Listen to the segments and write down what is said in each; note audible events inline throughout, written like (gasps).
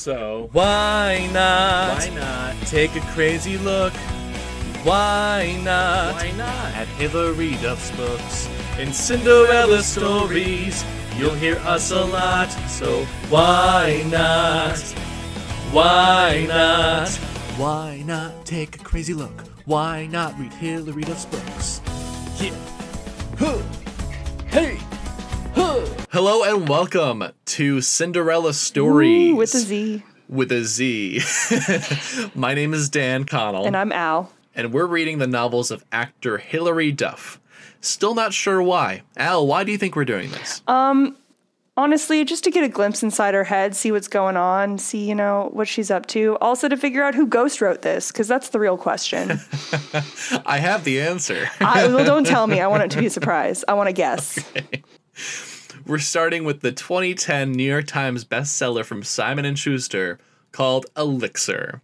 So why not? Why not? Take a crazy look. Why not? Why not? At Hilary Duff's books and Cinderella stories. You'll hear us a lot. So why not? Why not? Why not take a crazy look? Why not read Hilary Duff's books? Yeah. Huh. Hello and welcome to Cinderella Stories Ooh, with a Z. with a Z. (laughs) My name is Dan Connell, And I'm Al. and we're reading the novels of actor Hilary Duff. Still not sure why. Al, why do you think we're doing this? Um, Honestly, just to get a glimpse inside her head, see what's going on, see, you know, what she's up to. Also to figure out who ghost wrote this, because that's the real question. (laughs) I have the answer. I, well, don't tell me. I want it to be a (laughs) surprise. I want to guess. We're starting with the 2010 New York Times bestseller from Simon and Schuster called Elixir.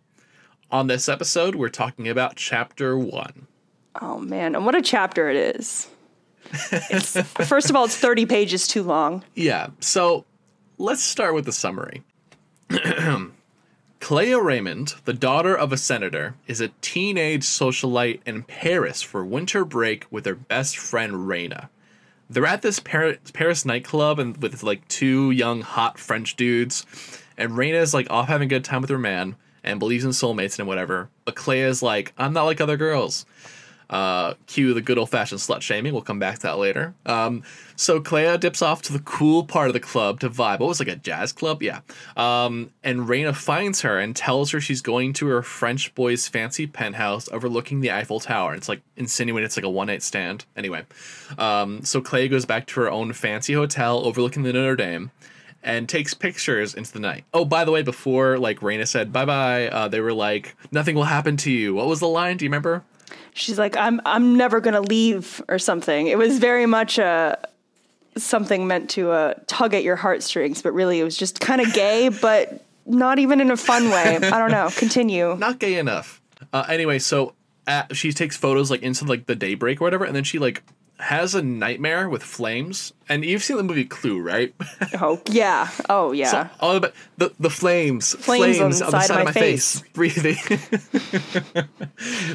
On this episode, we're talking about chapter 1. Oh, man. And what a chapter it is. It's, (laughs) first of all, it's 30 pages too long. Yeah, so let's start with the summary. (clears throat) Clea Raymond, the daughter of a senator, is a teenage socialite in Paris for winter break with her best friend Raina. They're at this Par- Paris nightclub and with like two young hot French dudes, and Raina is like off having a good time with her man and believes in soulmates and whatever. But Clea is like, I'm not like other girls. Uh, cue the good old fashioned slut shaming. We'll come back to that later. Um, so Clea dips off to the cool part of the club to vibe. What was it, like a jazz club? Yeah. Um, and Raina finds her and tells her she's going to her French boy's fancy penthouse overlooking the Eiffel Tower. It's like insinuating it's like a one night stand. Anyway, um, so Clea goes back to her own fancy hotel overlooking the Notre Dame and takes pictures into the night. Oh, by the way, before like Raina said bye bye, uh, they were like, "Nothing will happen to you." What was the line? Do you remember? She's like, I'm, I'm never to leave or something. It was very much a, something meant to uh, tug at your heartstrings, but really it was just kind of gay, (laughs) but not even in a fun way. I don't know. Continue. Not gay enough. Uh, anyway, so at, she takes photos like into like the daybreak or whatever, and then she like has a nightmare with flames. And you've seen the movie Clue, right? (laughs) Oh, yeah. Oh, yeah. So all about the the flames, Flames on the on the side side of of my my face, (laughs) breathing. (laughs)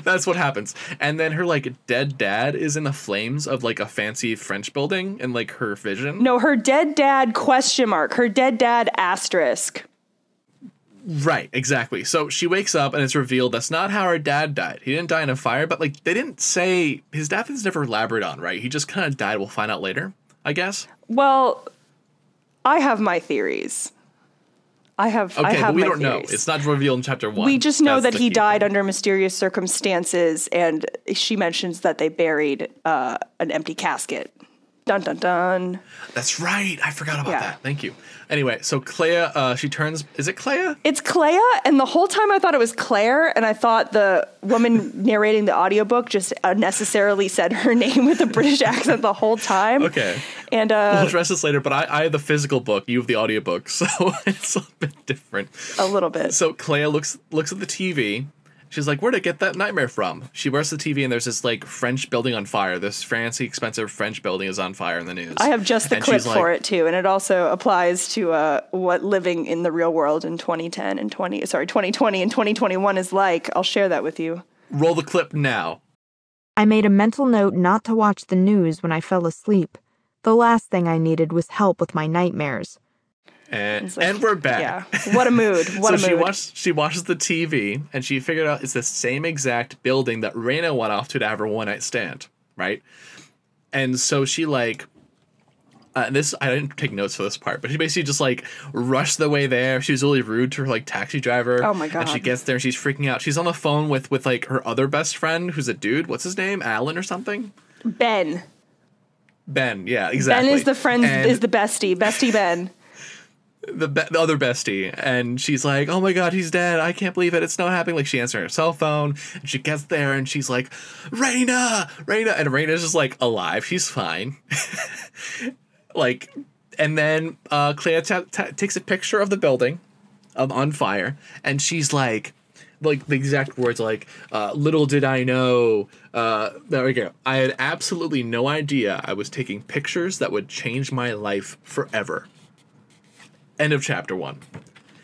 That's what happens. And then her like dead dad is in the flames of like a fancy French building, and like her vision. no, her dead dad question mark. Her dead dad asterisk. Right, exactly. So she wakes up and it's revealed that's not how her dad died. He didn't die in a fire, but like they didn't say his death is never elaborated on, right? He just kind of died. We'll find out later, I guess. Well, I have my theories. I have. I Okay, have but we don't know. It's not revealed in chapter one. we just know That's that he died thing. under mysterious circumstances, and she mentions that they buried uh, an empty casket. Dun dun dun. That's right. I forgot about Yeah. that. Thank you. Anyway, so Clea, uh, she turns. Is it Clea? It's Clea, and the whole time I thought it was Claire, and I thought the woman (laughs) narrating the audiobook just unnecessarily said her (laughs) name with a British accent the whole time. Okay. And We'll uh, address this later, but I, I have the physical book. You have the audiobook, (laughs) so it's a bit different. a little bit. So Clea looks looks at the TV. She's like, "Where'd I get that nightmare from?" She wears the TV, and there's this like French building on fire. This fancy, expensive French building is on fire in the news. I have just the And clip she's like, for it too, and it also applies to uh, what living in the real world in 2010 and 20 sorry 2020 and 2021 is like. I'll share that with you. Roll the clip now. I made a mental note not to watch the news when I fell asleep. The last thing I needed was help with my nightmares. And, like- and we're back. Yeah, what a mood! (laughs) What so a she mood! watched she watches the TV and she figured out it's the same exact building that Raina went off to to have her one night stand, right? And so she like uh, this I didn't take notes for this part, but she basically just like rushed the way there. She was really rude to her like taxi driver. Oh my god! And she gets there and she's freaking out. She's on the phone with with like her other best friend, who's a dude. What's his name? Alan or something? ben. Ben. Yeah, exactly. Ben is the friend. And- is the bestie. Bestie Ben. The, be- the other bestie and she's like oh my god he's dead. I can't believe it. It's not happening. Like she answers her cell phone and she gets there and she's like Raina Raina and Raina's just like alive. She's fine. (laughs) Like and then uh Clea ta ta takes a picture of the building um, on fire and she's like like the exact words like uh, little did i know uh, there we go. I had absolutely no idea i was taking pictures that would change my life forever End of chapter one.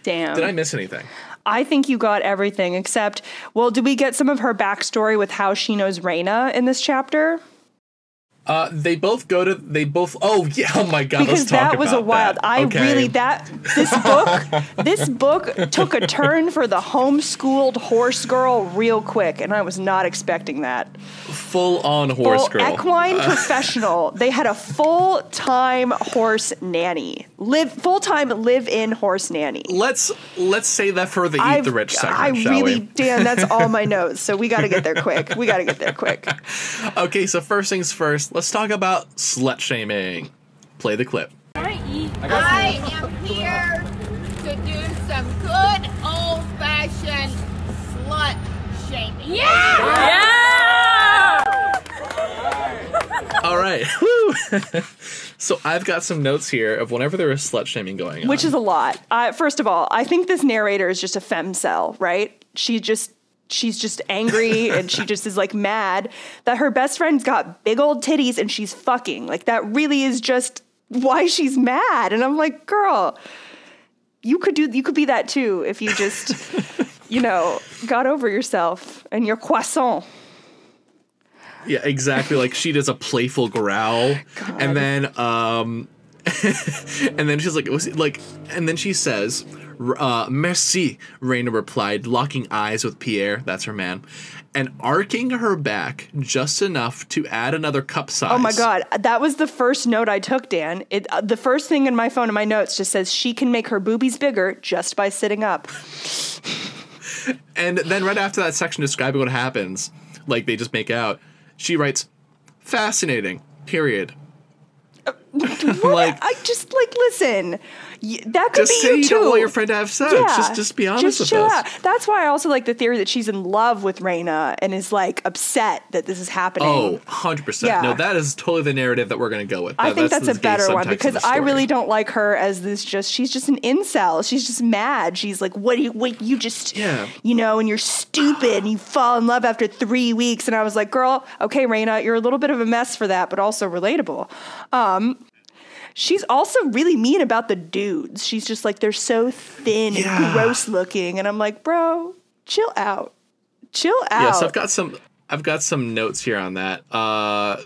Damn. Did I miss anything? I think you got everything except, well, did we get some of her backstory with how she knows Raina in this chapter? Uh, they both go to. They both. Oh yeah. Oh my god. because let's talk that was a wild. that. I Okay. really that this book (laughs) this book took a turn for the homeschooled horse girl real quick, and I was not expecting that. full on horse Full girl. equine (laughs) professional. They had a full time horse nanny, live full time live in horse nanny. Let's let's say that for the eat I've- the rich segment, I really, we? Dan, that's all my (laughs) notes. So we got to get there quick. We got to get there quick. Okay, so first things first. Let's talk about slut shaming. Play the clip. I am here to do some good old fashioned slut shaming. Yeah! yeah! All right. (laughs) (laughs) So I've got some notes here of whenever there is slut shaming going on. which is a lot. Uh, first of all, I think this narrator is just a femcel, right? She just she's just angry and she just is like mad that her best friend's got big old titties and she's fucking. Like that really is just why she's mad. And I'm like, girl, you could do you could be that too if you just (laughs) you know got over yourself and your croissant. Yeah, exactly. Like she does a playful growl, and then um, (laughs) and then she's like, like, and then she says, uh, "Merci," Raina replied, locking eyes with Pierre. That's her man, and arcing her back just enough to add another cup size. Oh my god, that was the first note I took, Dan. It uh, the first thing in my phone in my notes just says she can make her boobies bigger just by sitting up. (laughs) And then right after that section describing what happens, like they just make out, she writes, "Fascinating." Period. (laughs) like, I just like listen. That could just be say you you too. don't want your friend to have sex. just, just be honest just with chill us. out. That's why I also like the theory that she's in love with Raina and is like upset that this is happening. Oh, 100%. Yeah. No, that is totally the narrative that we're going to go with. I think that's, the a better one because I really don't like her as this just she's just an incel. She's just mad. She's like, what do you what you just Yeah. you know, and you're stupid and you fall in love after three weeks. And I was like, girl, okay, Raina, you're a little bit of a mess for that, but also relatable. Um She's also really mean about the dudes. She's just like they're so thin Yeah. and gross looking, and I'm like, bro, chill out, chill out. Yes, I've got some I've got some notes here on that. Uh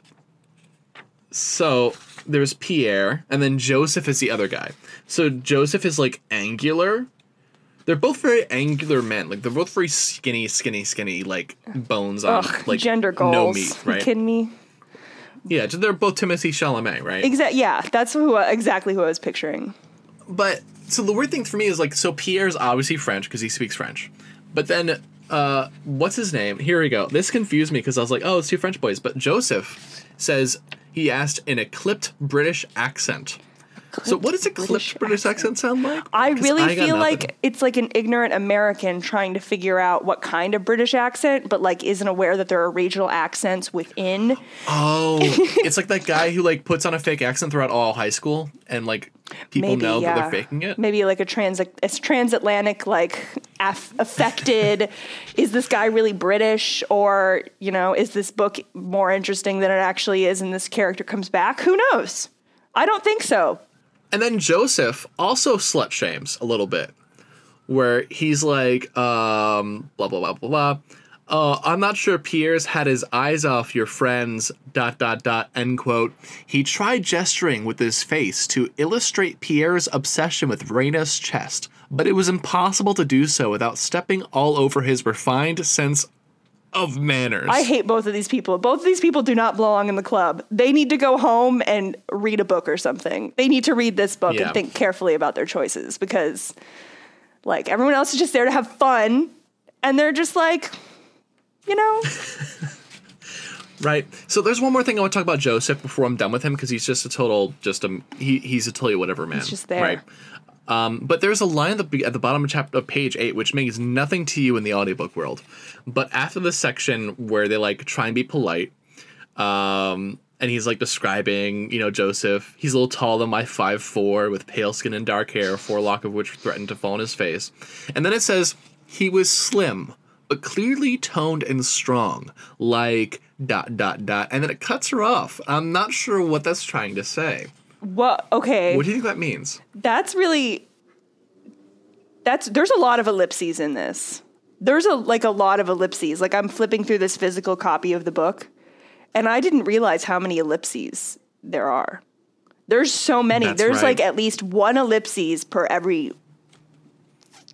so there's Pierre and then Joseph is the other guy. So Joseph is like angular. They're both very angular men. Like they're both very skinny, skinny, skinny, like bones on Ugh, like gender goals. no meat, You right? kidding me? Yeah, they're both Timothée Chalamet, right? Exactly. Yeah, that's who exactly who I was picturing. But so the weird thing for me is like so Pierre's obviously French because he speaks French, but then uh, what's his name? Here we go. This confused me because I was like, oh, it's two French boys. But Joseph says he asked in a clipped British accent. So what does a clipped British British, accent. sound like? I really got feel nothing. like it's like an ignorant American trying to figure out what kind of British accent, but like isn't aware that there are regional accents within. oh, (laughs) it's like that guy who like puts on a fake accent throughout all high school, and like people Maybe know yeah. that they're faking it. Maybe like a trans a transatlantic like aff- affected. is this guy really British, or you know, is this book more interesting than it actually is, and this character comes back? Who knows? I don't think so. And then Joseph also slut shames a little bit, where he's like, um, blah blah blah blah blah. Uh, I'm not sure Pierre's had his eyes off your friends. Dot dot dot. End quote. He tried gesturing with his face to illustrate Pierre's obsession with Raina's chest, but it was impossible to do so without stepping all over his refined sense of manners. I hate both of these people. Both of these people do not belong in the club. They need to go home and read a book or something. They need to read this book Yeah. and think carefully about their choices because, like, everyone else is just there to have fun, and they're just like, you know, (laughs) Right. So there's one more thing I want to talk about Joseph before I'm done with him because he's just a total, just a he, he's a you whatever man. He's just there. Right. Um, but there's a line at the, at the bottom of chapter of page eight which means nothing to you in the audiobook world. But after the section where they like try and be polite, um, and he's like describing, you know, Joseph. He's a little taller than my five four with pale skin and dark hair, forelock of which threatened to fall on his face. And then it says he was slim, but clearly toned and strong, like dot dot dot. And then it cuts her off. I'm not sure what that's trying to say. What? Okay, What do you think that means? that's really That's there's a lot of ellipses in this. There's a like a lot of ellipses. Like I'm flipping through this physical copy of the book, and I didn't realize how many ellipses there are. There's so many. That's there's right. like at least one ellipses per every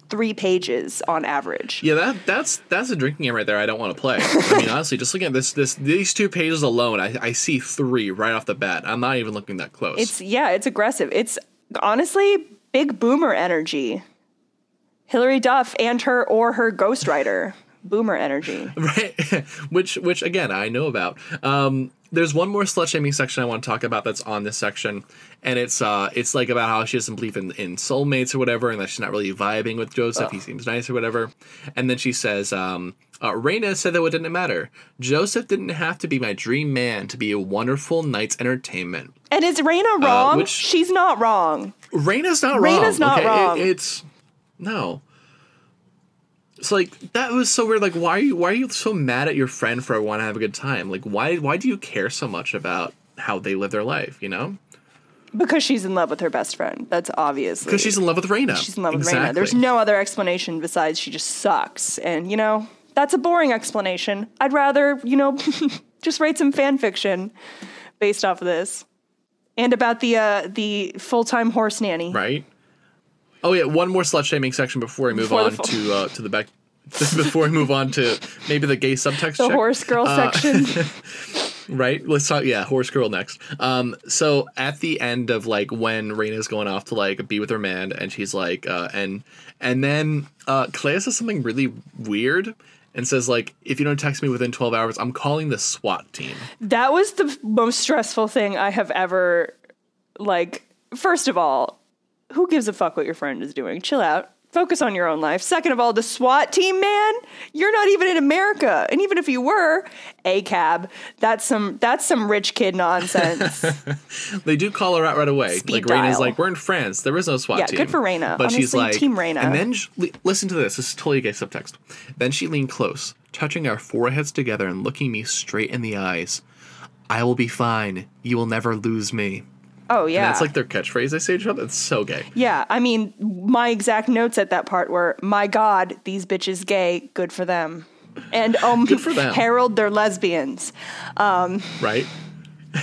three pages on average. Yeah, that that's that's a drinking game right there. I don't want to play. I mean, (laughs) honestly, just looking at this this these two pages alone, I, I see three right off the bat. I'm not even looking that close. It's yeah, it's aggressive. It's honestly big boomer energy. Hilary Duff and her or her ghostwriter. Boomer energy. (laughs) right, (laughs) which which again I know about. Um, there's one more slut shaming section I want to talk about that's on this section, and it's uh it's like about how she doesn't believe in in soulmates or whatever, and that she's not really vibing with Joseph. He seems nice or whatever, and then she says, um, uh, Raina said that it didn't matter. Joseph didn't have to be my dream man to be a wonderful night's entertainment. And is Raina wrong? Uh, which- She's not wrong. Raina's not wrong. Raina's not okay? It- wrong. it's no. It's like that was so weird. Like, why are you why are you so mad at your friend for wanting to have a good time? Like, why why do you care so much about how they live their life? You know, Because she's in love with her best friend. That's obviously because she's in love with Raina. she's in love with exactly. Raina. There's no other explanation besides she just sucks. And you know, that's a boring explanation. I'd rather, you know, (laughs) just write some fan fiction based off of this. And about the uh the full time horse nanny. right. Oh yeah, one more slut shaming section before we move Before on fu- to uh, to the back. (laughs) before we move on to maybe the gay subtext. The check. horse girl Uh, section. (laughs) right let's talk yeah horse girl next um so at the end of like when Raina's going off to like be with her man and she's like uh and and then uh Clea says something really weird and says like if you don't text me within 12 hours i'm calling the swat team That was the most stressful thing I have ever like first of all, who gives a fuck what your friend is doing? Chill out. Focus on your own life. Second of all, the SWAT team, man, you're not even in America. And even if you were, a cab, that's some that's some rich kid nonsense. (laughs) they do call her out right away Speed like Raina's like we're in france there is no swat Yeah, team good for Raina. but she's like Team Raina. and then she, listen to this this is totally a gay subtext then she leaned close touching our foreheads together and looking me straight in the eyes i will be fine you will never lose me oh yeah. And that's like their catchphrase they say to each other. It's so gay. yeah, I mean, my exact notes at that part were, "My God, these bitches gay. Good for them." And (laughs) um, Good for them. Harold, they're lesbians. Right?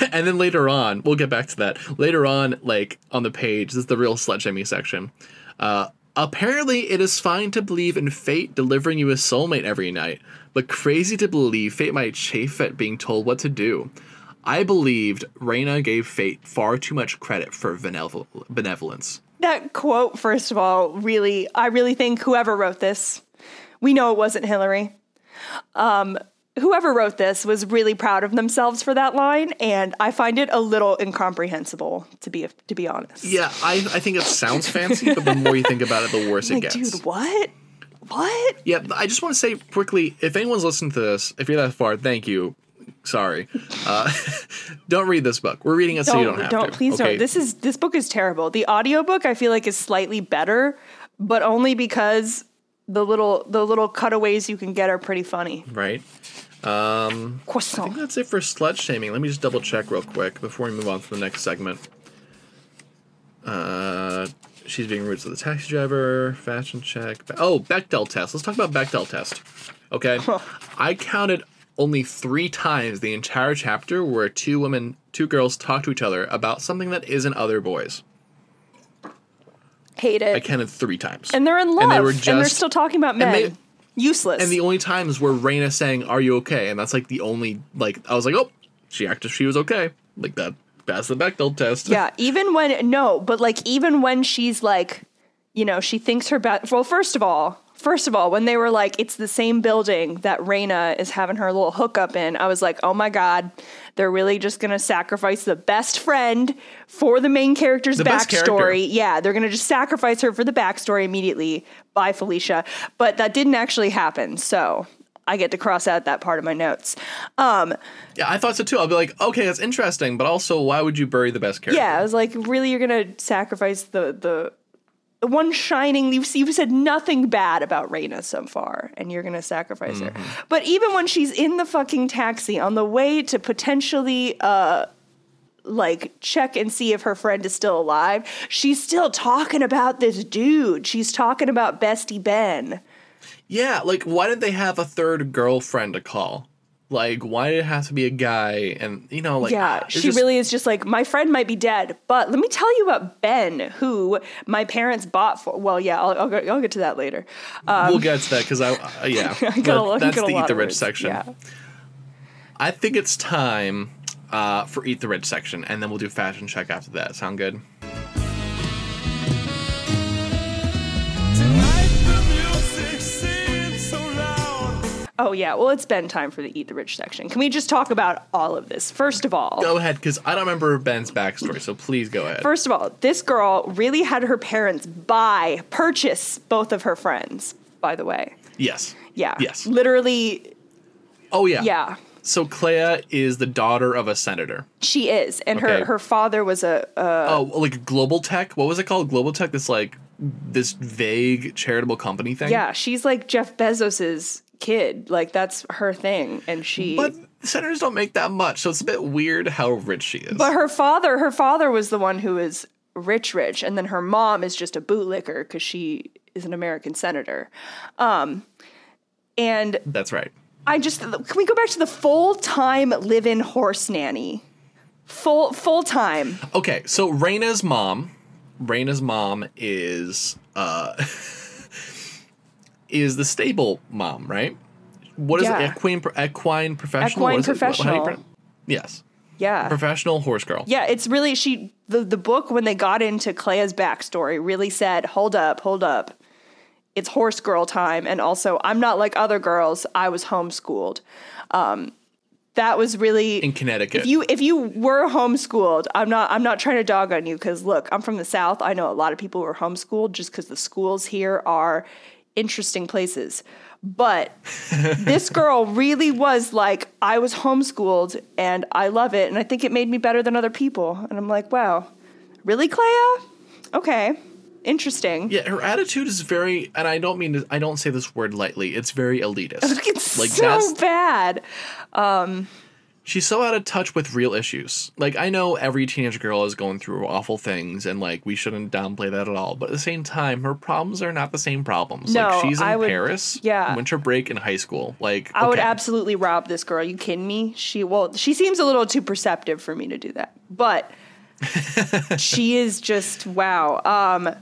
(laughs) and then later on, we'll get back to that. Later on, like on the page, this is the real slut shaming section. Uh, apparently, it is fine to believe in fate delivering you a soulmate every night, but crazy to believe fate might chafe at being told what to do. I believed Raina gave fate far too much credit for benevol- benevolence. that quote first of all really i really think whoever wrote this we know it wasn't hilary um, whoever wrote this was really proud of themselves for that line and i find it a little incomprehensible to be to be honest Yeah, I, I think it sounds fancy, but the more you think about it, the worse (laughs) it gets. dude what what Yeah, I just want to say quickly if anyone's listening to this, if you're that far, thank you. Sorry. Uh, (laughs) don't read this book. We're reading it so you don't have to. please okay? don't this is this book is terrible the audiobook i feel like is slightly better but only because the little the little cutaways you can get are pretty funny Right. Um, Croissant I think That's it for slut shaming. Let me just double check real quick before we move on to the next segment. Uh, she's being rude to the taxi driver. Fashion check. Oh, Bechdel test. Let's talk about Bechdel test. Okay. (laughs) I counted only three times the entire chapter where two women, two girls talk to each other about something that isn't other boys. hate it I counted three times. and they're in love And and, they were they're still talking about men they- useless And the only times were Raina saying, "Are you okay?" And that's like the only like I was like, "Oh, she acted she was okay." Like that. That's the Bechdel test. Yeah, even when no, but like even when she's like, you know, she thinks her best. Well, first of all, first of all, when they were like, it's the same building that Raina is having her little hookup in, I was like, oh my god, they're really just gonna sacrifice the best friend for the main character's The best character. backstory. Yeah, they're gonna just sacrifice her for the backstory immediately. bye Felicia. But that didn't actually happen, so. I get to cross out that part of my notes. Um, Yeah, I thought so too. I'll be like, okay, that's interesting, but also, why would you bury the best character? Yeah, I was like, really, you're gonna sacrifice the the the one shining. You've you've said nothing bad about Raina so far, and you're gonna sacrifice her. But even when she's in the fucking taxi on the way to potentially uh like check and see if her friend is still alive. She's still talking about this dude. She's talking about Bestie Ben. Yeah, like why did they have a third girlfriend to call? Like why did it have to be a guy? And you know, like yeah, she just- really is just like my friend might be dead, but let me tell you about Ben, who my parents bought for. Well, yeah, I'll, I'll, go, I'll get to that later. we'll get to that because I uh, (laughs) yeah, I got a That- lot- that's got the eat the rich words. section. Yeah. I think it's time uh, for eat the rich section, and then we'll do fashion check after that. Sound good? Oh yeah, well it's Ben time for the eat the rich section. Can we just talk about all of this first of all? Go ahead, because I don't remember Ben's backstory, so please go ahead. First of all, this girl really had her parents buy, purchase both of her friends. By the way, yes. yeah, Yes. literally, Oh yeah. yeah. So Clea is the daughter of a senator. She is, and Okay. her her father was a, a Oh, like Global Tech. What was it called? Global Tech. This like this vague charitable company thing. yeah. She's like Jeff Bezos's kid. Like that's her thing, and she. But senators don't make that much, so it's a bit weird how rich she is. But her father, her father was the one who is rich, rich, and then her mom is just a bootlicker because she is an American senator. Um, and That's right. I just can we go back to the full time live in horse nanny, full full time. Okay, so Raina's mom, Raina's mom is uh (laughs) is the stable mom, right? What is Yeah. it? Equine equine professional. Equine is it? Professional. Yes, Yeah, professional horse girl. yeah. It's really she the the book when they got into Clea's backstory really said, hold up, hold up. It's horse girl time, and also I'm not like other girls. I was homeschooled. Um, that was really in Connecticut. if you if you were homeschooled i'm not i'm not trying to dog on you because look i'm from the south i know a lot of people who are homeschooled just because the schools here are interesting places but this girl really was like i was homeschooled and i love it and i think it made me better than other people and i'm like wow really clea okay interesting yeah, her attitude is very, and I don't mean to, I don't say this word lightly. It's very elitist. (laughs) it's like so that's bad um, she's so out of touch with real issues. Like I know every teenage girl is going through awful things, and like we shouldn't downplay that at all. But at the same time, her problems are not the same problems. No, like she's in I would- Paris, yeah. winter break in high school. Like I would absolutely rob this girl. You kidding me? She well, she seems a little too perceptive for me to do that. But (laughs) she is just wow. Um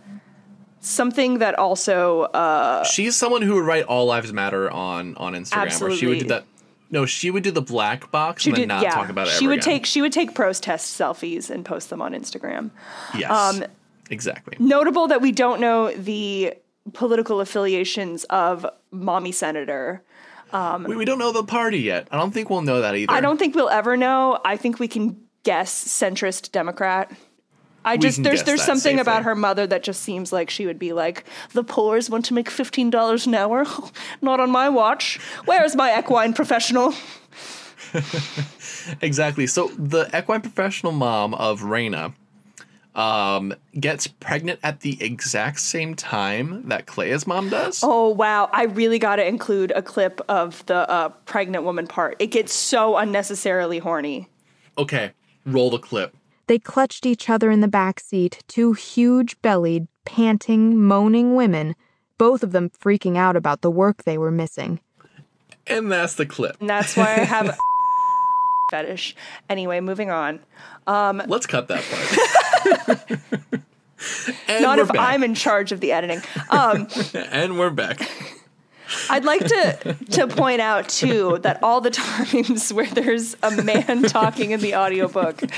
something that also uh She's someone who would write "All Lives Matter" on on Instagram, or she would do that. No, she would do the black box she and did not yeah. talk about it. she would again. take she would take protest selfies and post them on Instagram. yes, um, exactly. Notable that we don't know the political affiliations of mommy senator. we, we don't know the party yet. I don't think we'll know that either. I don't think we'll ever know. I think we can guess centrist Democrat. I just there's there's something safely. about her mother that just seems like she would be like the poors want to make fifteen dollars an hour, (laughs) not on my watch. Where's my equine professional? (laughs) Exactly. So the equine professional mom of Raina um, gets pregnant at the exact same time that Clea's mom does. Oh wow! I really got to include a clip of the uh, pregnant woman part. It gets so unnecessarily horny. Okay, roll the clip. They clutched each other in the back seat, two huge bellied, panting, moaning women, both of them freaking out about the work they were missing. And that's the clip. And that's why I have a (laughs) fetish. Anyway, moving on. Um, Let's cut that part. (laughs) (laughs) and Not we're if back. I'm in charge of the editing. Um, and we're back. I'd like to to point out too that all the times where there's a man (laughs) talking in the audiobook, (laughs)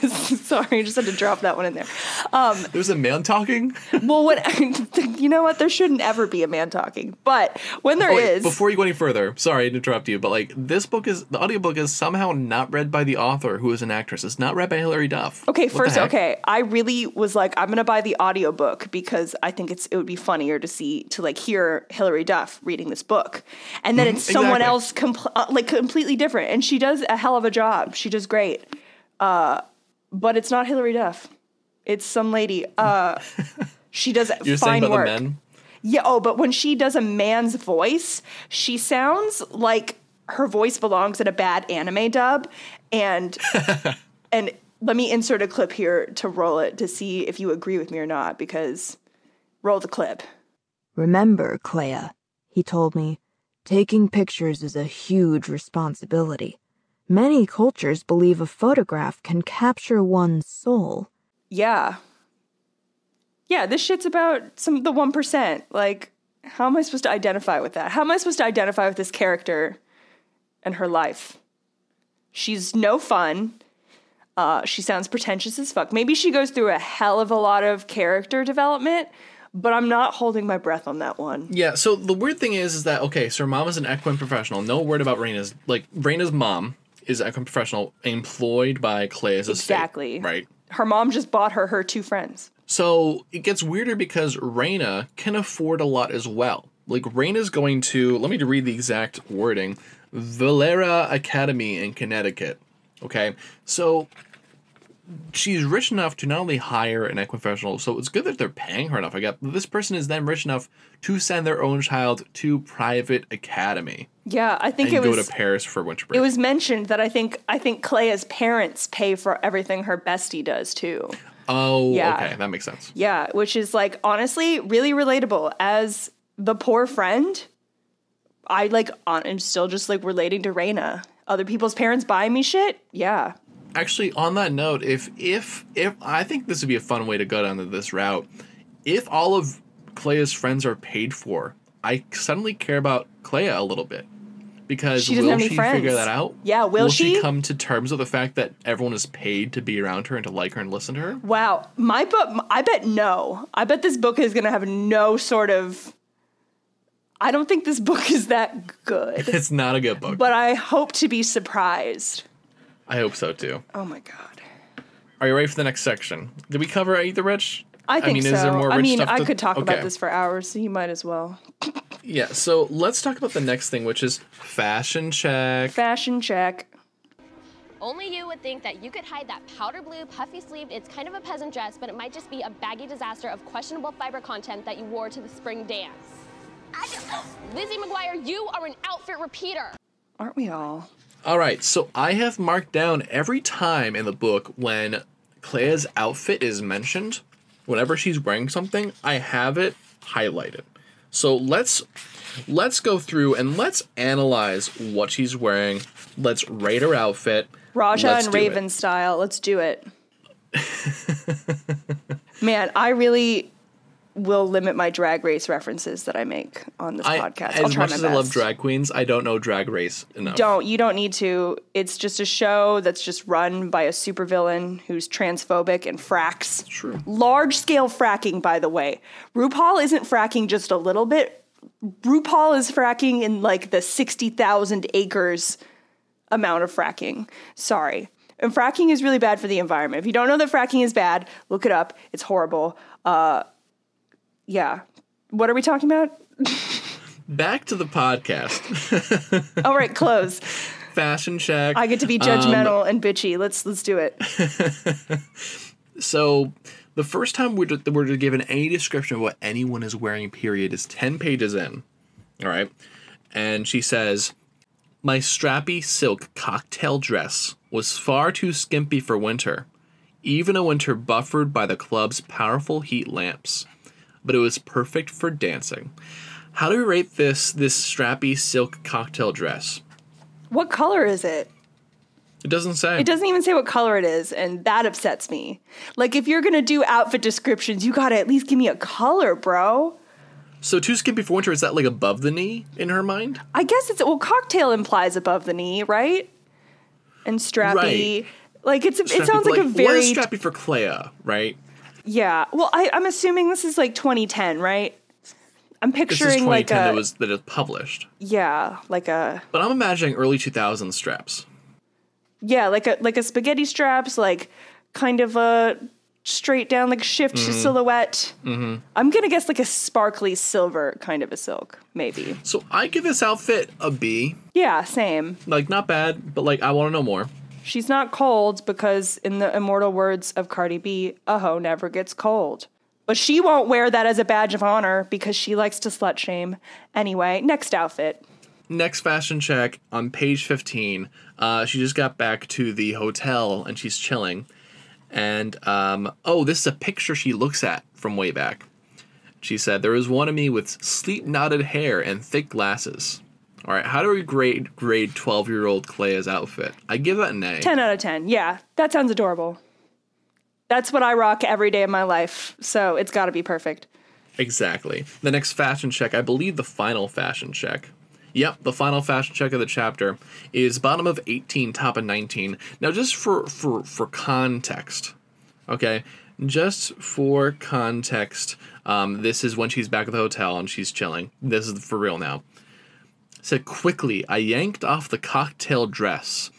sorry, I just had to drop that one in there. Um, there's a man talking. Well, what (laughs) you know what? There shouldn't ever be a man talking, but when there Oh, is, before you go any further, sorry to interrupt you, but like this book is the audiobook is somehow not read by the author who is an actress. It's not read by Hilary Duff. Okay, What first, okay. I really was like, I'm gonna buy the audiobook because I think it's it would be funnier to see to like hear Hilary Duff reading this book, and then it's someone exactly. else compl- uh, like completely different, and she does a hell of a job. She does great, uh, but it's not Hilary Duff. It's some lady. Uh, (laughs) she does You're fine saying work. the men? Yeah. Oh, but when she does a man's voice, she sounds like her voice belongs in a bad anime dub, and (laughs) and let me insert a clip here to roll it to see if you agree with me or not, because roll the clip. Remember, Clea, he told me, taking pictures is a huge responsibility. Many cultures believe a photograph can capture one's soul. Yeah. Yeah, this shit's about some the 1%. Like, how am I supposed to identify with that? How am I supposed to identify with this character and her life? She's no fun. Uh, she sounds pretentious as fuck. Maybe she goes through a hell of a lot of character development, but I'm not holding my breath on that one. Yeah, so the weird thing is, is that okay? So her mom is an equine professional. No word about Raina's. Like Raina's mom is an equine professional employed by Clea's estate, Exactly. right? Her mom just bought her her two friends. So it gets weirder because Raina can afford a lot as well. Like Raina's going to let me read the exact wording. Valera Academy in Connecticut. Okay. So she's rich enough to not only hire an equine professional, so it's good that they're paying her enough. I get this person is then rich enough to send their own child to private academy Yeah, I think it go was to Paris for winter break. it was mentioned that I think I think Clea's parents pay for everything her bestie does too. oh, Yeah. okay, that makes sense. Yeah, which is like honestly really relatable as the poor friend. I like on, am still just like relating to Raina. Other people's parents buy me shit. Yeah, Actually, on that note, if if if I think this would be a fun way to go down this route, if all of Clea's friends are paid for, I suddenly care about Clea a little bit because She will have any she friends. figure that out? Yeah, will she? she? come to terms with the fact that everyone is paid to be around her and to like her and listen to her? Wow, my book. I bet no. I bet this book is gonna have no sort of. I don't think this book is that good, (laughs) It's not a good book. but I hope to be surprised. I hope so too. Oh my god. Are you ready for the next section? Did we cover Eat the Rich? I think I mean, so. is there more I rich mean, stuff I to- could talk about this for hours, so you might as well. (laughs) Yeah, so let's talk about the next thing, which is fashion check. Fashion check. Only you would think that you could hide that powder blue, puffy sleeved, it's kind of a peasant dress, but it might just be a baggy disaster of questionable fiber content that you wore to the spring dance. Just... (gasps) Lizzie McGuire, you are an outfit repeater. Aren't we all? All right, so I have marked down every time in the book when Clea's outfit is mentioned, whenever she's wearing something, I have it highlighted. So let's let's go through and let's analyze what she's wearing. Let's rate her outfit. Raja Let's and do it. Raven style. Let's do it. (laughs) Man, I really will limit my drag race references that I make on this I, podcast. I'll as much as. I love drag queens, I don't know drag race enough. Don't you don't need to. It's just a show that's just run by a supervillain who's transphobic and fracks. True. Large scale fracking, by the way. RuPaul isn't fracking just a little bit. RuPaul is fracking in like the sixty thousand acres amount of fracking. Sorry. And fracking is really bad for the environment. If you don't know that fracking is bad, look it up. It's horrible. Uh, yeah. What are we talking about? Back to the podcast. (laughs) All right, close. Fashion check. I get to be Um, judgmental and bitchy. Let's let's do it. (laughs) So the first time we're, we're given any description of what anyone is wearing, period, is 10 pages in. All right. And she says, My strappy silk cocktail dress was far too skimpy for winter, even a winter buffered by the club's powerful heat lamps. But it was perfect for dancing. How do we rate this this strappy silk cocktail dress? What color is it? It doesn't say. It doesn't even say what color it is, and that upsets me. Like, if you're gonna do outfit descriptions, you gotta at least give me a color, bro. So too skimpy for winter is that like above the knee in her mind? I guess it's well, cocktail implies above the knee, right? And strappy, Right. like it's it sounds but, like, a very strappy for Clea, right? Yeah. Well, I, I'm assuming this is like 2010, right? I'm picturing 2010 like a that was that is published, yeah, like a but I'm imagining early 2000s straps. yeah, like a like a spaghetti straps, like kind of a straight down like shift Mm-hmm. silhouette. I'm gonna guess like a sparkly silver kind of a silk, maybe. So I give this outfit a B. Yeah, same. Like not bad, but like I want to know more. She's not cold because, in the immortal words of Cardi B, a hoe never gets cold. But she won't wear that as a badge of honor because she likes to slut shame. Anyway, next outfit. Next fashion check on page 15. Uh, she just got back to the hotel and she's chilling, And um, oh, this is a picture she looks at from way back. She said, There is one of me with sleep knotted hair and thick glasses. All right, how do we grade grade 12 year old Clea's outfit? I give that an A. 10 out of 10. Yeah, that sounds adorable. That's what I rock every day of my life, so it's got to be perfect. Exactly. The next fashion check, I believe the final fashion check. Yep, the final fashion check of the chapter is bottom of 18, top of 19. Now just for for for context, okay? Just for context, um, this is when she's back at the hotel and she's chilling. This is for real now. Said quickly, I yanked off the cocktail dress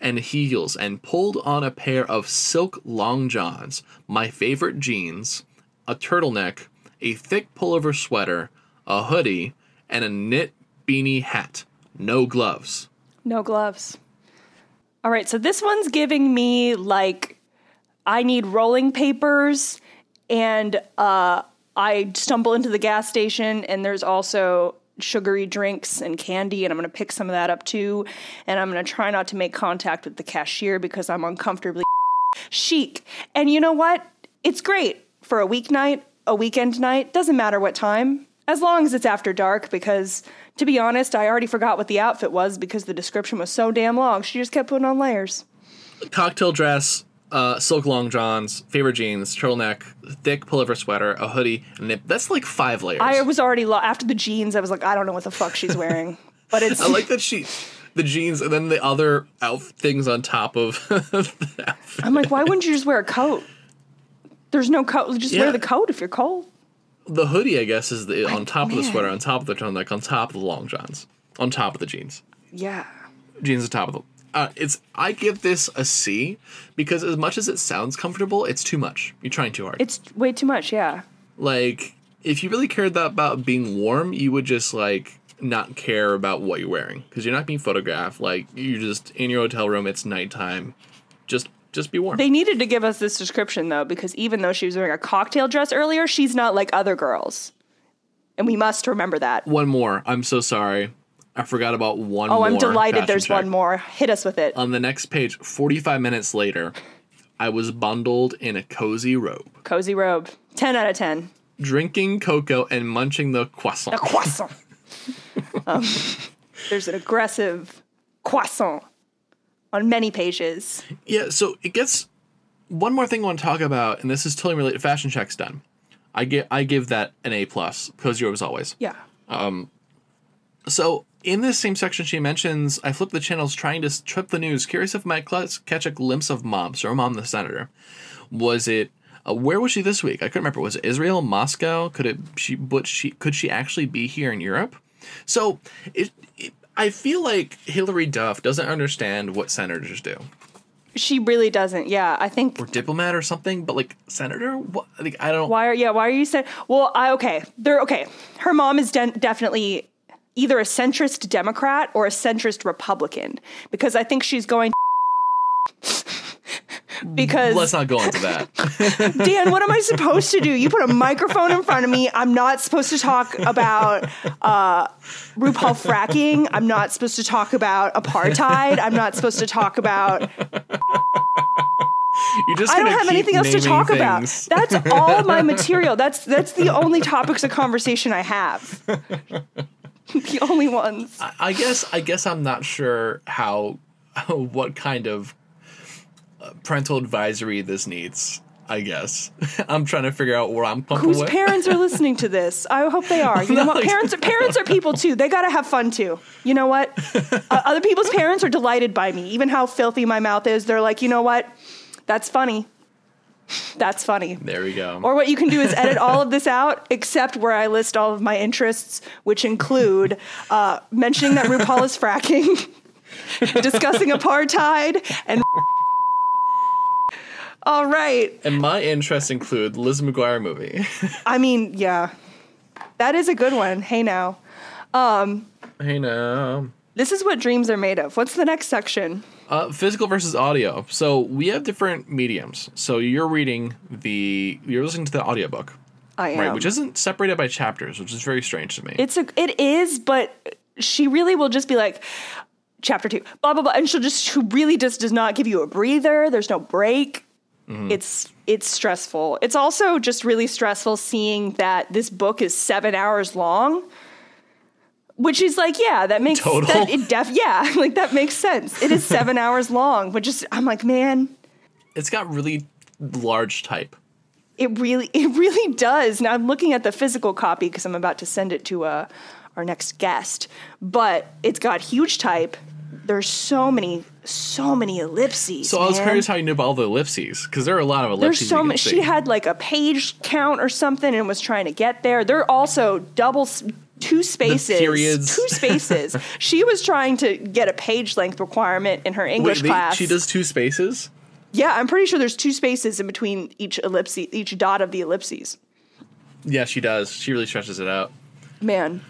and heels and pulled on a pair of silk long johns, my favorite jeans, a turtleneck, a thick pullover sweater, a hoodie, and a knit beanie hat. No gloves. No gloves. All right, so this one's giving me like I need rolling papers and uh I stumble into the gas station and there's also sugary drinks and candy and I'm going to pick some of that up too and I'm going to try not to make contact with the cashier because I'm uncomfortably (laughs) chic. And you know what? It's great for a weeknight, a weekend night, doesn't matter what time, as long as it's after dark because to be honest, I already forgot what the outfit was because the description was so damn long. She just kept putting on layers. Cocktail dress, uh, silk long johns, favorite jeans, turtleneck, thick pullover sweater, a hoodie, and nip. That's like five layers. I was already lo- after the jeans. I was like, I don't know what the fuck she's wearing, (laughs) but it's I like that she, the jeans, and then the other out things on top of (laughs) the. I'm like, why wouldn't you just wear a coat? There's no coat. Just Yeah. wear the coat if you're cold. The hoodie, I guess, is the on top of the sweater, on top of the turtleneck, on top of the long johns, on top of the jeans. Yeah. Jeans on top of the. Uh, it's I give this a C because as much as it sounds comfortable, it's too much. You're trying too hard. It's way too much. Yeah. like if you really cared that about being warm, you would just like not care about what you're wearing because you're not being photographed. Like you're just in your hotel room. It's nighttime. Just just be warm. They needed to give us this description though, because even though she was wearing a cocktail dress earlier, she's not like other girls. And we must remember that. one more. I'm so sorry. I forgot about one. Oh, I'm delighted there's check. one more. Hit us with it. On the next page, 45 minutes later, I was bundled in a cozy robe, Cozy robe. 10 out of 10. drinking cocoa and munching the croissant. A croissant. (laughs) um, there's an aggressive croissant on many pages. Yeah, so it gets one more thing I want to talk about, and this is totally related. Fashion check's done. I give I give that an A plus because you're as always. Yeah. Um. So in this same section, she mentions I flipped the channels trying to trip the news, curious if I might catch a glimpse of mom. So mom, the senator, was it? Uh, where was she this week? I couldn't remember. Was it Israel, Moscow? Could it? She, but she could she actually be here in Europe? So it, it I feel like Hilary Duff doesn't understand what senators do. She really doesn't. Yeah. I think Or diplomat or something, but like senator, what? Like I don't. Why are yeah? Why are you saying? Well, I okay. They're okay. Her mom is de- definitely either a centrist Democrat or a centrist Republican because I think she's going. (laughs) because Let's not go into that. (laughs) Dan, what am I supposed to do? You put a microphone in front of me. I'm not supposed to talk about uh, RuPaul fracking. I'm not supposed to talk about apartheid. I'm not supposed to talk about You just I don't have anything else to talk about. That's all my (laughs) material. That's that's the only topics of conversation I have. (laughs) the only ones. I guess I guess I'm not sure how (laughs) what kind of uh, parental advisory this needs. I guess (laughs) I'm trying to figure out where I'm comfortable Whose with. parents are listening to this? I hope they are. You know what? Parents are parents are people too. They gotta have fun too. You know what? Uh, other people's parents are delighted by me, even how filthy my mouth is. They're like, you know what? That's funny. (laughs) That's funny. there we go. Or what you can do is edit all of this out, (laughs) except where I list all of my interests, which include uh, mentioning that RuPaul is fracking, (laughs) discussing apartheid, and. All right. and my interests include Liz McGuire movie. I mean, yeah, that is a good one. Hey, now. hey now. This is what dreams are made of. What's the next section? Uh, physical versus audio. So we have different mediums. So you're reading the you're listening to the audiobook, I am. right? Which isn't separated by chapters, which is very strange to me. It's a. It is, but she really will just be like, chapter two, blah blah blah, and she'll just. She really just does not give you a breather. There's no break. It's it's stressful. It's also just really stressful seeing that this book is seven hours long. Which is like, yeah, that makes Total? That, it def, yeah, (laughs) like that makes sense. It is seven (laughs) hours long, but just I'm like, man, It's got really large type. it really (laughs) it really does. Now I'm looking at the physical copy because I'm about to send it to uh, our next guest, but it's got huge type. There's so many so many ellipses. So I was curious how you knew about all the ellipses because there are a lot of ellipses There's so much. She had like a page count or something and was trying to get there. they're also double two spaces. periods. Two spaces. (laughs) she was trying to get a page length requirement in her English Wait, they- class. she does two spaces. Yeah, I'm pretty sure there's two spaces in between each ellipse, each dot of the ellipses. Yeah, she does. She really stretches it out. Man,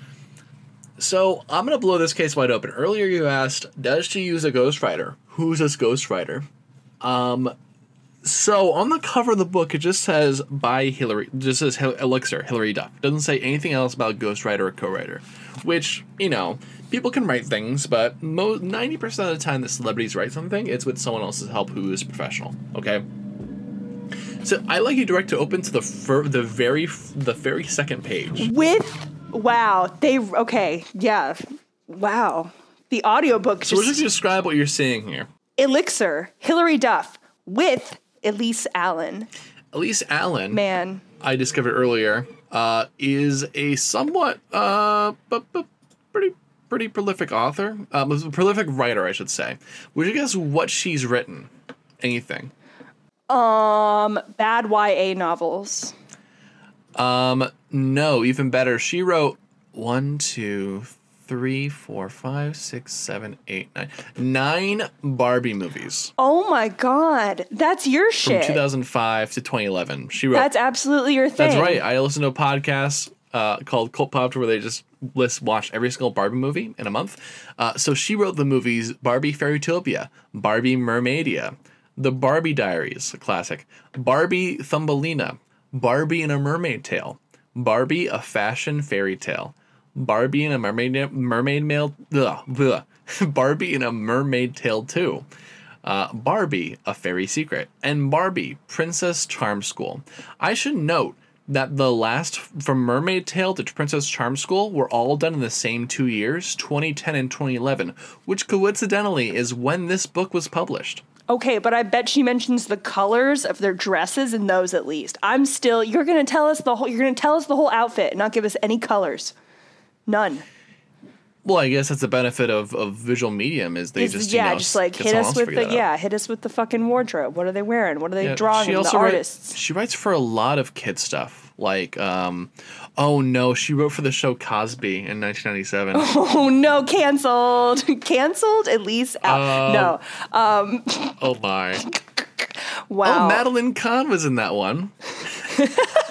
So I'm gonna blow this case wide open. Earlier you asked, does she use a ghostwriter? Who's this ghostwriter? Um, so on the cover of the book, it just says by Hilary. Just says Hil- Elixir, Hilary Duff. It doesn't say anything else about ghostwriter or co-writer. Which you know, people can write things, but ninety percent of the time that celebrities write something, it's with someone else's help who is professional. Okay. So I like you direct to open to the fir- the very f- the very second page. with wow, they okay, yeah, wow. The audiobook So we'll just just describe what you're seeing here. Elixir, Hilary Duff with Elise Allen. Elise Allen, Man, I discovered earlier, uh, is a somewhat uh, but, but pretty pretty prolific author, um, a prolific writer, I should say. Would you guess what she's written? Anything? um, bad YA novels. Um, no, even better. She wrote one, two, three, four, five, six, seven, eight, nine, nine Barbie movies Oh my god, that's your shit. from 2005 to 2011. She wrote. That's absolutely your thing. That's right. I listen to a podcast uh, called Cult Pop where they just list watch every single Barbie movie in a month. Uh, so she wrote the movies Barbie Fairytopia, Barbie Mermaidia, The Barbie Diaries, a classic, Barbie Thumbelina, Barbie in a Mermaid Tale, Barbie a Fashion Fairy Tale, Barbie in a Mermaid Mermaid ugh. (laughs) Barbie in a Mermaid Tale 2 uh, Barbie, A Fairy Secret, and Barbie, Princess Charm School. I should note that the last, from Mermaid Tale to Princess Charm School, were all done in the same two years, 2010 and 2011, which coincidentally is when this book was published. Okay, but I bet she mentions the colors of their dresses in those at least. I'm still you're gonna tell us the whole you're gonna tell us the whole outfit and not give us any colors. None. Well, I guess that's the benefit of, of visual medium is they just yeah, you know, just like get hit someone us else to with figure the that out. yeah, hit us with the fucking wardrobe. What are they wearing? What are they Yeah, drawing? she the also write- artists. she writes for a lot of kid stuff. Like, um, oh no, she wrote for the show Cosby in 1997. (laughs) Oh no, canceled. (laughs) canceled? At least out. no. oh my. (laughs) Wow. Oh, Madeline Kahn was in that one.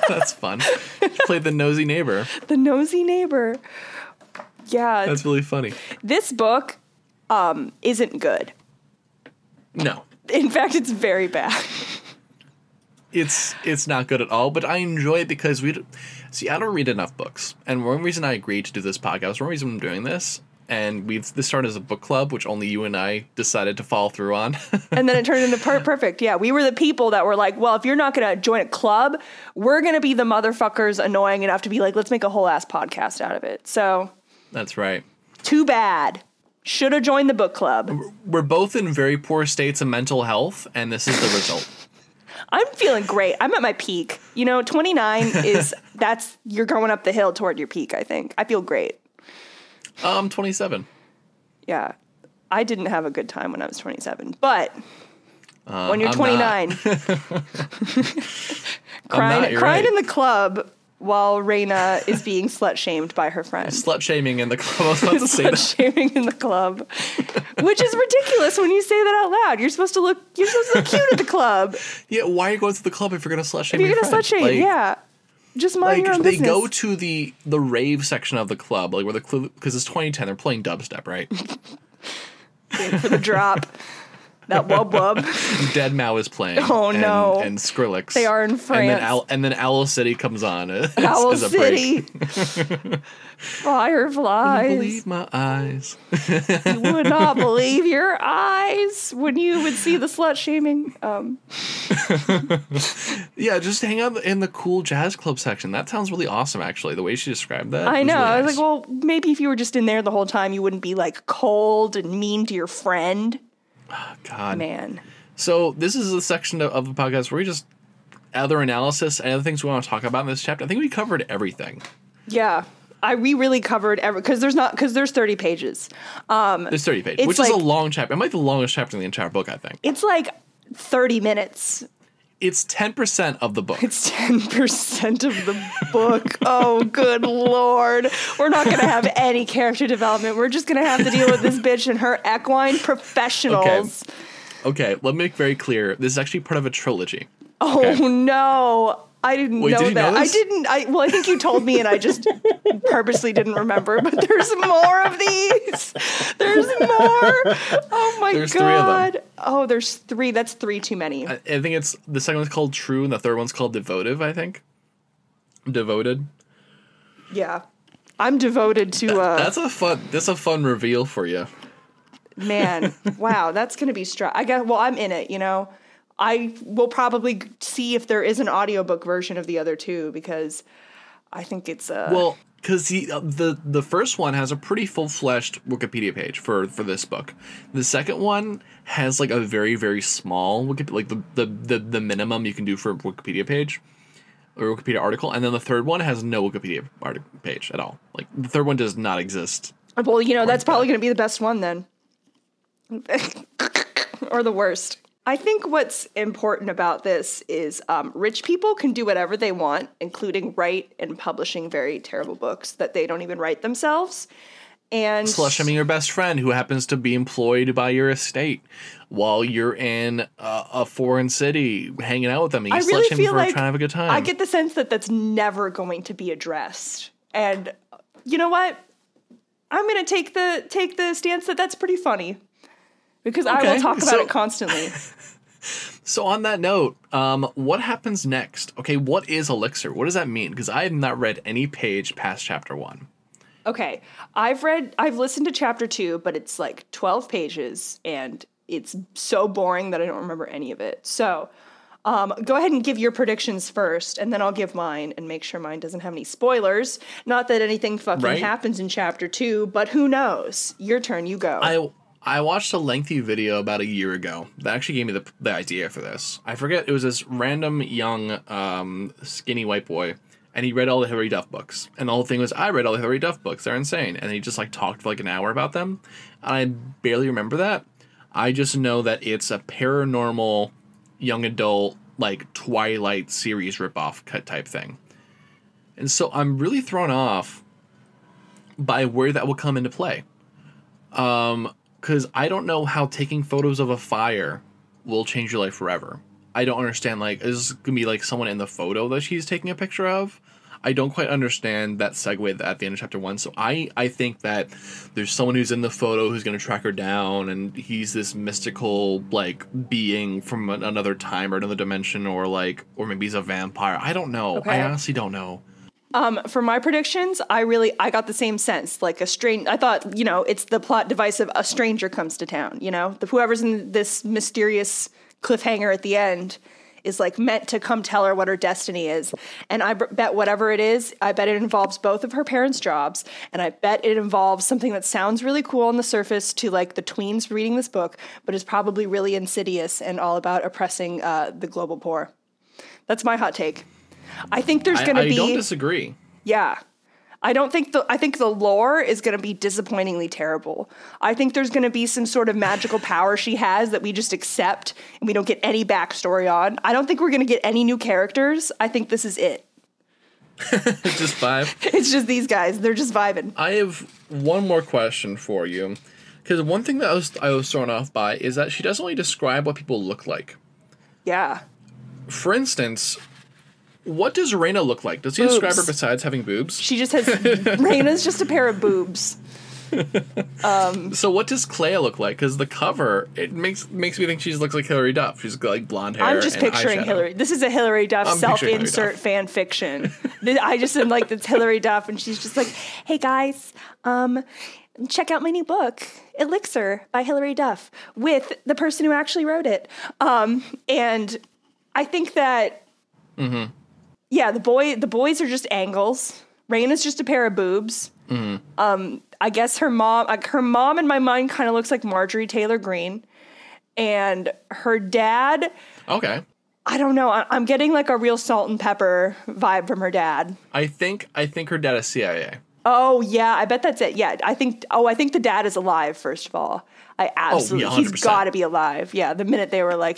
(laughs) That's fun. Played the nosy neighbor. the nosy neighbor. Yeah. That's really funny. this book um isn't good. No, In fact, it's very bad. it's it's not good at all. But I enjoy it because we see. I don't read enough books, and one reason I agreed to do this podcast, one reason I'm doing this, and we've this started as a book club, which only you and I decided to follow through on. (laughs) and then it turned into per- perfect. Yeah, we were the people that were like, well, if you're not going to join a club, we're going to be the motherfuckers annoying enough to be like, let's make a whole ass podcast out of it. So, That's right. too bad. Should have joined the book club. We're both in very poor states of mental health, and this is the result. (laughs) I'm feeling great. I'm at my peak. You know, 29 is (laughs) that's you're going up the hill toward your peak, I think. I feel great. Um, 27. Yeah. I didn't have a good time when I was 27, but when you're I'm 29, (laughs) (laughs) crying, not, you're crying right. in the club while Raina is being (laughs) slut shamed by her friends. Slut shaming in the club. I was about to say Slut shaming in the club, which is ridiculous when you say that out loud. You're supposed to look. You're supposed to look cute at the club. Yeah, why are you going to the club if you're going to slut shame If you're gonna slut friend? shame, Like- yeah, just mind your own they business. go to the the rave section of the club, like where the club because it's 2010, they're playing dubstep, right? (laughs) for the drop. (laughs) that wub wub. (laughs) Deadmau5 is playing. Oh, and- no. And Skrillex. They are in And France. then, Owl, and then Owl City comes on. As, (laughs) Owl as. City. (laughs) Fireflies. Believe my eyes. you would not believe your eyes when you would see the slut shaming. Um, Yeah, just hang out in the cool jazz club section. That sounds really awesome, actually. The way she described that. I know. really I was nice. like, well, maybe if you were just in there the whole time, you wouldn't be like cold and mean to your friend. (sighs) God. Man. So this is the section of, of the podcast where we just other analysis and other things we want to talk about in this chapter. I think we covered everything. Yeah. I we really covered every because there's not because there's 30 pages. Um, There's 30 pages, It's which is a long chapter. It might be the longest chapter in the entire book, I think. It's like 30 minutes. It's 10% of the book. It's 10% of the book. Oh, good lord. We're not going to have any character development. We're just going to have to deal with this bitch and her equine professionals. Okay, let me make very clear. This is actually part of a trilogy. Oh Okay. no. I didn't Wait, know did that. know I didn't I well I think you told me and I just purposely didn't remember, but there's more of these. There's more. Oh my There's three of them. god. Oh, there's 3. That's 3 too many. I, I think it's the second one's called True and the third one's called Devotive, I think. Devoted. yeah. I'm devoted to uh That's a fun that's a fun reveal for you. man (laughs) wow that's gonna be str i guess well i'm in it you know i will probably see if there is an audiobook version of the other two because i think it's uh Well, because the uh, the the first one has a pretty full fleshed Wikipedia page for for this book. The second one has like a very very small Wikip- like the the the, the minimum you can do for a Wikipedia page or Wikipedia article, and then the third one has no Wikipedia article page at all. Like the third one does not exist. well you know that's probably gonna be the best one then (laughs) or the worst i think what's important about this is um, rich people can do whatever they want including write and publishing very terrible books that they don't even write themselves and Slush, I mean, your best friend who happens to be employed by your estate while you're in a, a foreign city hanging out with them. And you I slush really him feel for like trying to have a good time. I get the sense that that's never going to be addressed. And you know what? I'm going to take the take the stance that that's pretty funny. Because I will talk about so- it constantly. (laughs) So on that note, um, what happens next? Okay, what is elixir? What does that mean? Because I have not read any page past chapter one. okay. I've read I've listened to chapter 2, but it's like 12 pages and it's so boring that I don't remember any of it. So, um, go ahead and give your predictions first, and then I'll give mine and make sure mine doesn't have any spoilers. Not that anything fucking Right. happens in chapter two, but who knows? Your turn, you go. I I watched a lengthy video about a year ago that actually gave me the, the idea for this. I forget it was this random young um, skinny white boy, and he read all the Hilary Duff books. And the whole thing was I read all the Hilary Duff books. They're insane. And he just like talked for like an hour about them. And I barely remember that. I just know that it's a paranormal young adult like Twilight series ripoff cut type thing. And so I'm really thrown off by where that will come into play. Um, because I don't know how taking photos of a fire will change your life forever. I don't understand. Like, is this gonna be like someone in the photo that she's taking a picture of? I don't quite understand that segue at the end of chapter one. So I I think that there's someone who's in the photo who's gonna track her down, and he's this mystical like being from another time or another dimension, or like, or maybe he's a vampire. I don't know. Okay. I honestly don't know. Um, for my predictions, I really I got the same sense. Like a strange, I thought you know it's the plot device of a stranger comes to town. You know, the, whoever's in this mysterious cliffhanger at the end is like meant to come tell her what her destiny is. And I bet whatever it is, I bet it involves both of her parents' jobs, and I bet it involves something that sounds really cool on the surface to like the tweens reading this book, but is probably really insidious and all about oppressing uh, the global poor. That's my hot take. I think there's going to be. I don't disagree. yeah. I don't think the I think the lore is going to be disappointingly terrible. I think there's going to be some sort of magical (laughs) power she has that we just accept and we don't get any backstory on. I don't think we're going to get any new characters. I think this is it. (laughs) Just five. (laughs) It's just these guys. They're just vibing. I have one more question for you, because one thing that I was I was thrown off by is that she doesn't really describe what people look like. Yeah. For instance, what does Raina look like? Does he describe her besides having boobs? She just has (laughs) Raina's just a pair of boobs. So what does Clea look like? Because the cover it makes makes me think she looks like Hilary Duff. She's got like blonde hair. I'm just picturing eyeshadow. Hilary. This is a Hilary Duff I'm self-insert Duff. fan fiction. I just am like it's Hilary Duff, and she's just like, "Hey guys, um, check out my new book, Elixir by Hilary Duff, with the person who actually wrote it." Um, and I think that, Mm-hmm. Yeah, the boy, the boys are just angles. Raina is just a pair of boobs. Mm-hmm. Um, I guess her mom, like her mom in my mind, kind of looks like Marjorie Taylor Greene, and her dad. Okay. I don't know. I- I'm getting like a real salt and pepper vibe from her dad. I think I think her dad is CIA. Oh yeah, I bet that's it. Yeah, I think. Oh, I think the dad is alive. First of all, I absolutely. yeah, he's 100%. got to be alive. Yeah, the minute they were like,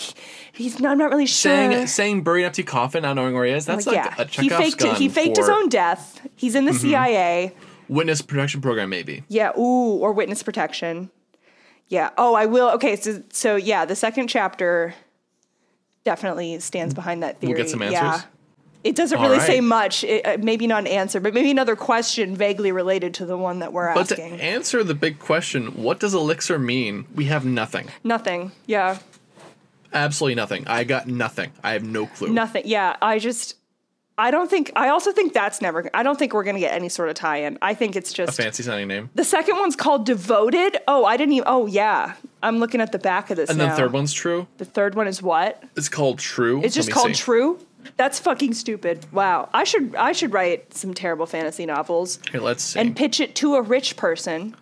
he's. not. I'm not really sure. Saying saying buried empty coffin, not knowing where he is. That's Like, like, yeah, a he Chekhov's faked. gun He faked his for Mm-hmm. own death. He's in the CIA. witness protection program, maybe. Yeah. Ooh, or witness protection. Yeah. Oh, I will. Okay. So, so yeah, the second chapter definitely stands behind that theory. We'll get some Yeah. It doesn't All really right. say much. It, uh, maybe not an answer, but maybe another question vaguely related to the one that we're asking. But to answer the big question, what does elixir mean? We have nothing. Nothing. Yeah. Absolutely nothing. I got nothing. I have no clue. Nothing. Yeah. I just. I don't think. I also think that's never. I don't think we're gonna get any sort of tie-in. I think it's just A fancy sounding name. The second one's called Devoted. Oh, I didn't even. Oh, yeah. I'm looking at the back of this And now. the third one's true. The third one is what? It's called True. It's just called see. True. That's fucking stupid. Wow. I should I should write some terrible fantasy novels Here, let's see. and pitch it to a rich person.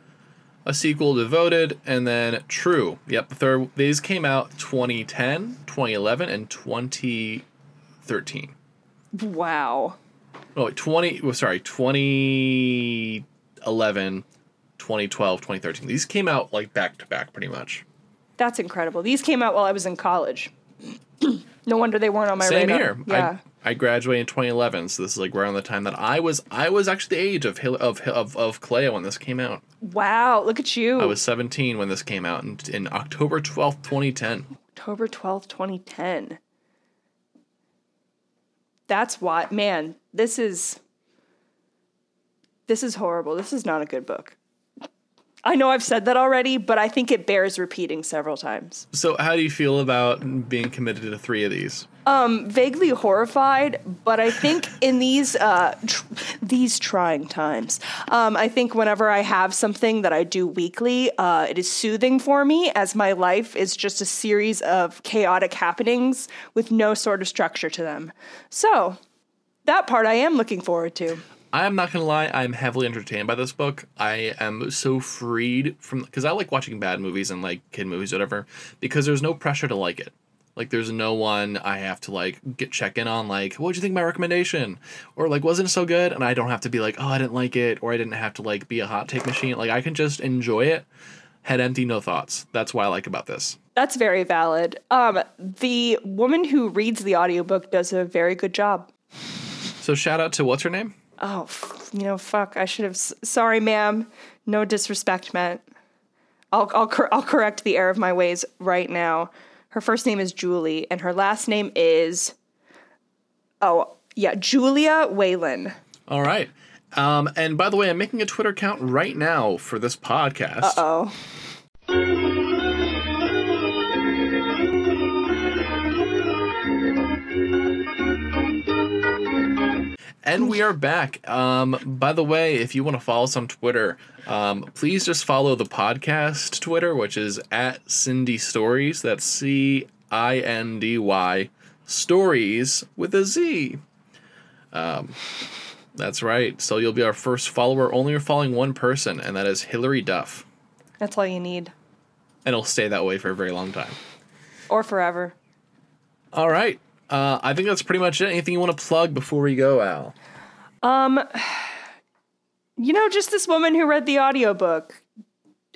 a sequel devoted and then true yep the third these came out 2010 2011 and 2013 Wow. oh wait, 20 well, sorry 2011 2012 2013 these came out like back to back pretty much That's incredible. These came out while I was in college. No wonder they weren't on my same radar. here Yeah. I, I graduated in 2011 so this is like around the time that i was i was actually the age of of of, of clea when this came out wow, look at you. i was 17 when this came out in, in october 12th 2010 October 12th, 2010. That's why man, this is this is horrible. This is not a good book. I know I've said that already, but I think it bears repeating several times. so how do you feel about being committed to three of these vaguely horrified, but I think in these uh, tr- these trying times, um, I think whenever I have something that I do weekly, uh, it is soothing for me, as my life is just a series of chaotic happenings with no sort of structure to them. So that part I am looking forward to. I am not gonna lie, I'm heavily entertained by this book. I am so freed from because I like watching bad movies and like kid movies, whatever, because there's no pressure to like it. Like there's no one I have to like get check in on like, what'd you think my recommendation? Or like wasn't it so good? And I don't have to be like, oh I didn't like it, or I didn't have to like be a hot take machine. Like I can just enjoy it, head empty, no thoughts. That's why I like about this. That's very valid. Um, the woman who reads the audiobook does a very good job. So shout out to what's her name? Oh, you know, fuck. I should have. Sorry, ma'am. No disrespect meant. I'll I'll cor- I'll correct the error of my ways right now. Her first name is Julie, and her last name is. Oh yeah, Julia Whelan. All right. Um, and by the way, I'm making a Twitter account right now for this podcast. Oh, And we are back. Um, by the way, if you want to follow us on Twitter, um, please just follow the podcast Twitter, which is at Cindy Stories. That's C I N D Y Stories with a Z. Um, that's right. So you'll be our first follower. Only you're following one person, and that is Hilary Duff. that's all you need, And it'll stay that way for a very long time. or forever. All right. Uh, I think that's pretty much it. Anything you want to plug before we go, Al? Um, You know, just this woman who read the audiobook.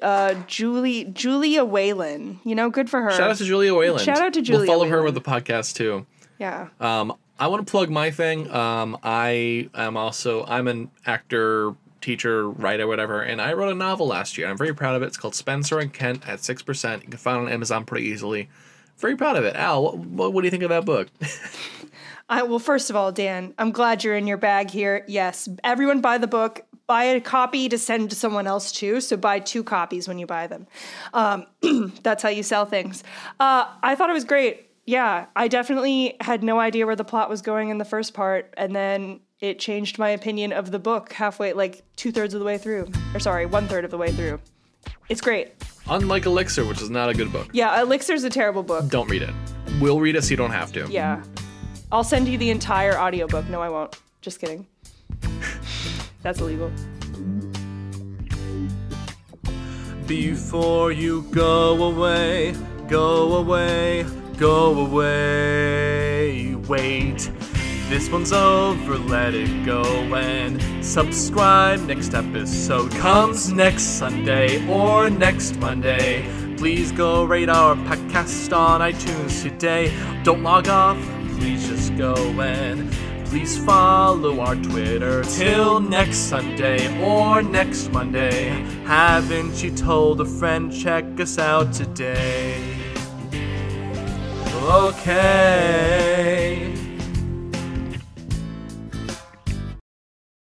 Uh, Julie Julia Whelan. You know, good for her. Shout out to Julia Whelan. Shout out to Julia We'll follow her with the podcast too. yeah. Um, I want to plug my thing. Um, I am also I'm an actor, teacher, writer, whatever, and I wrote a novel last year. I'm very proud of it. It's called Spencer and Kent at six percent. You can find it on Amazon pretty easily. Very proud of it. Al, what, what, what do you think of that book? (laughs) I, well, first of all, Dan, I'm glad you're in your bag here. Yes, everyone buy the book. buy a copy to send to someone else too. So buy two copies when you buy them. Um, (clears throat) that's how you sell things. Uh, I thought it was great. Yeah, I definitely had no idea where the plot was going in the first part, and then it changed my opinion of the book halfway, like two thirds of the way through. Or sorry, one third of the way through. It's great. Unlike Elixir, which is not a good book. Yeah, Elixir's a terrible book. Don't read it. We'll read it so you don't have to. Yeah. I'll send you the entire audiobook. No, I won't. Just kidding. (laughs) That's illegal. Before you go away, go away, go away. Wait, this one's over, let it go and subscribe. Next episode comes next Sunday or next Monday. Please go rate our podcast on iTunes today. Don't log off, please just go and please follow our Twitter till next Sunday or next Monday. Haven't you told a friend? Check us out today. Okay.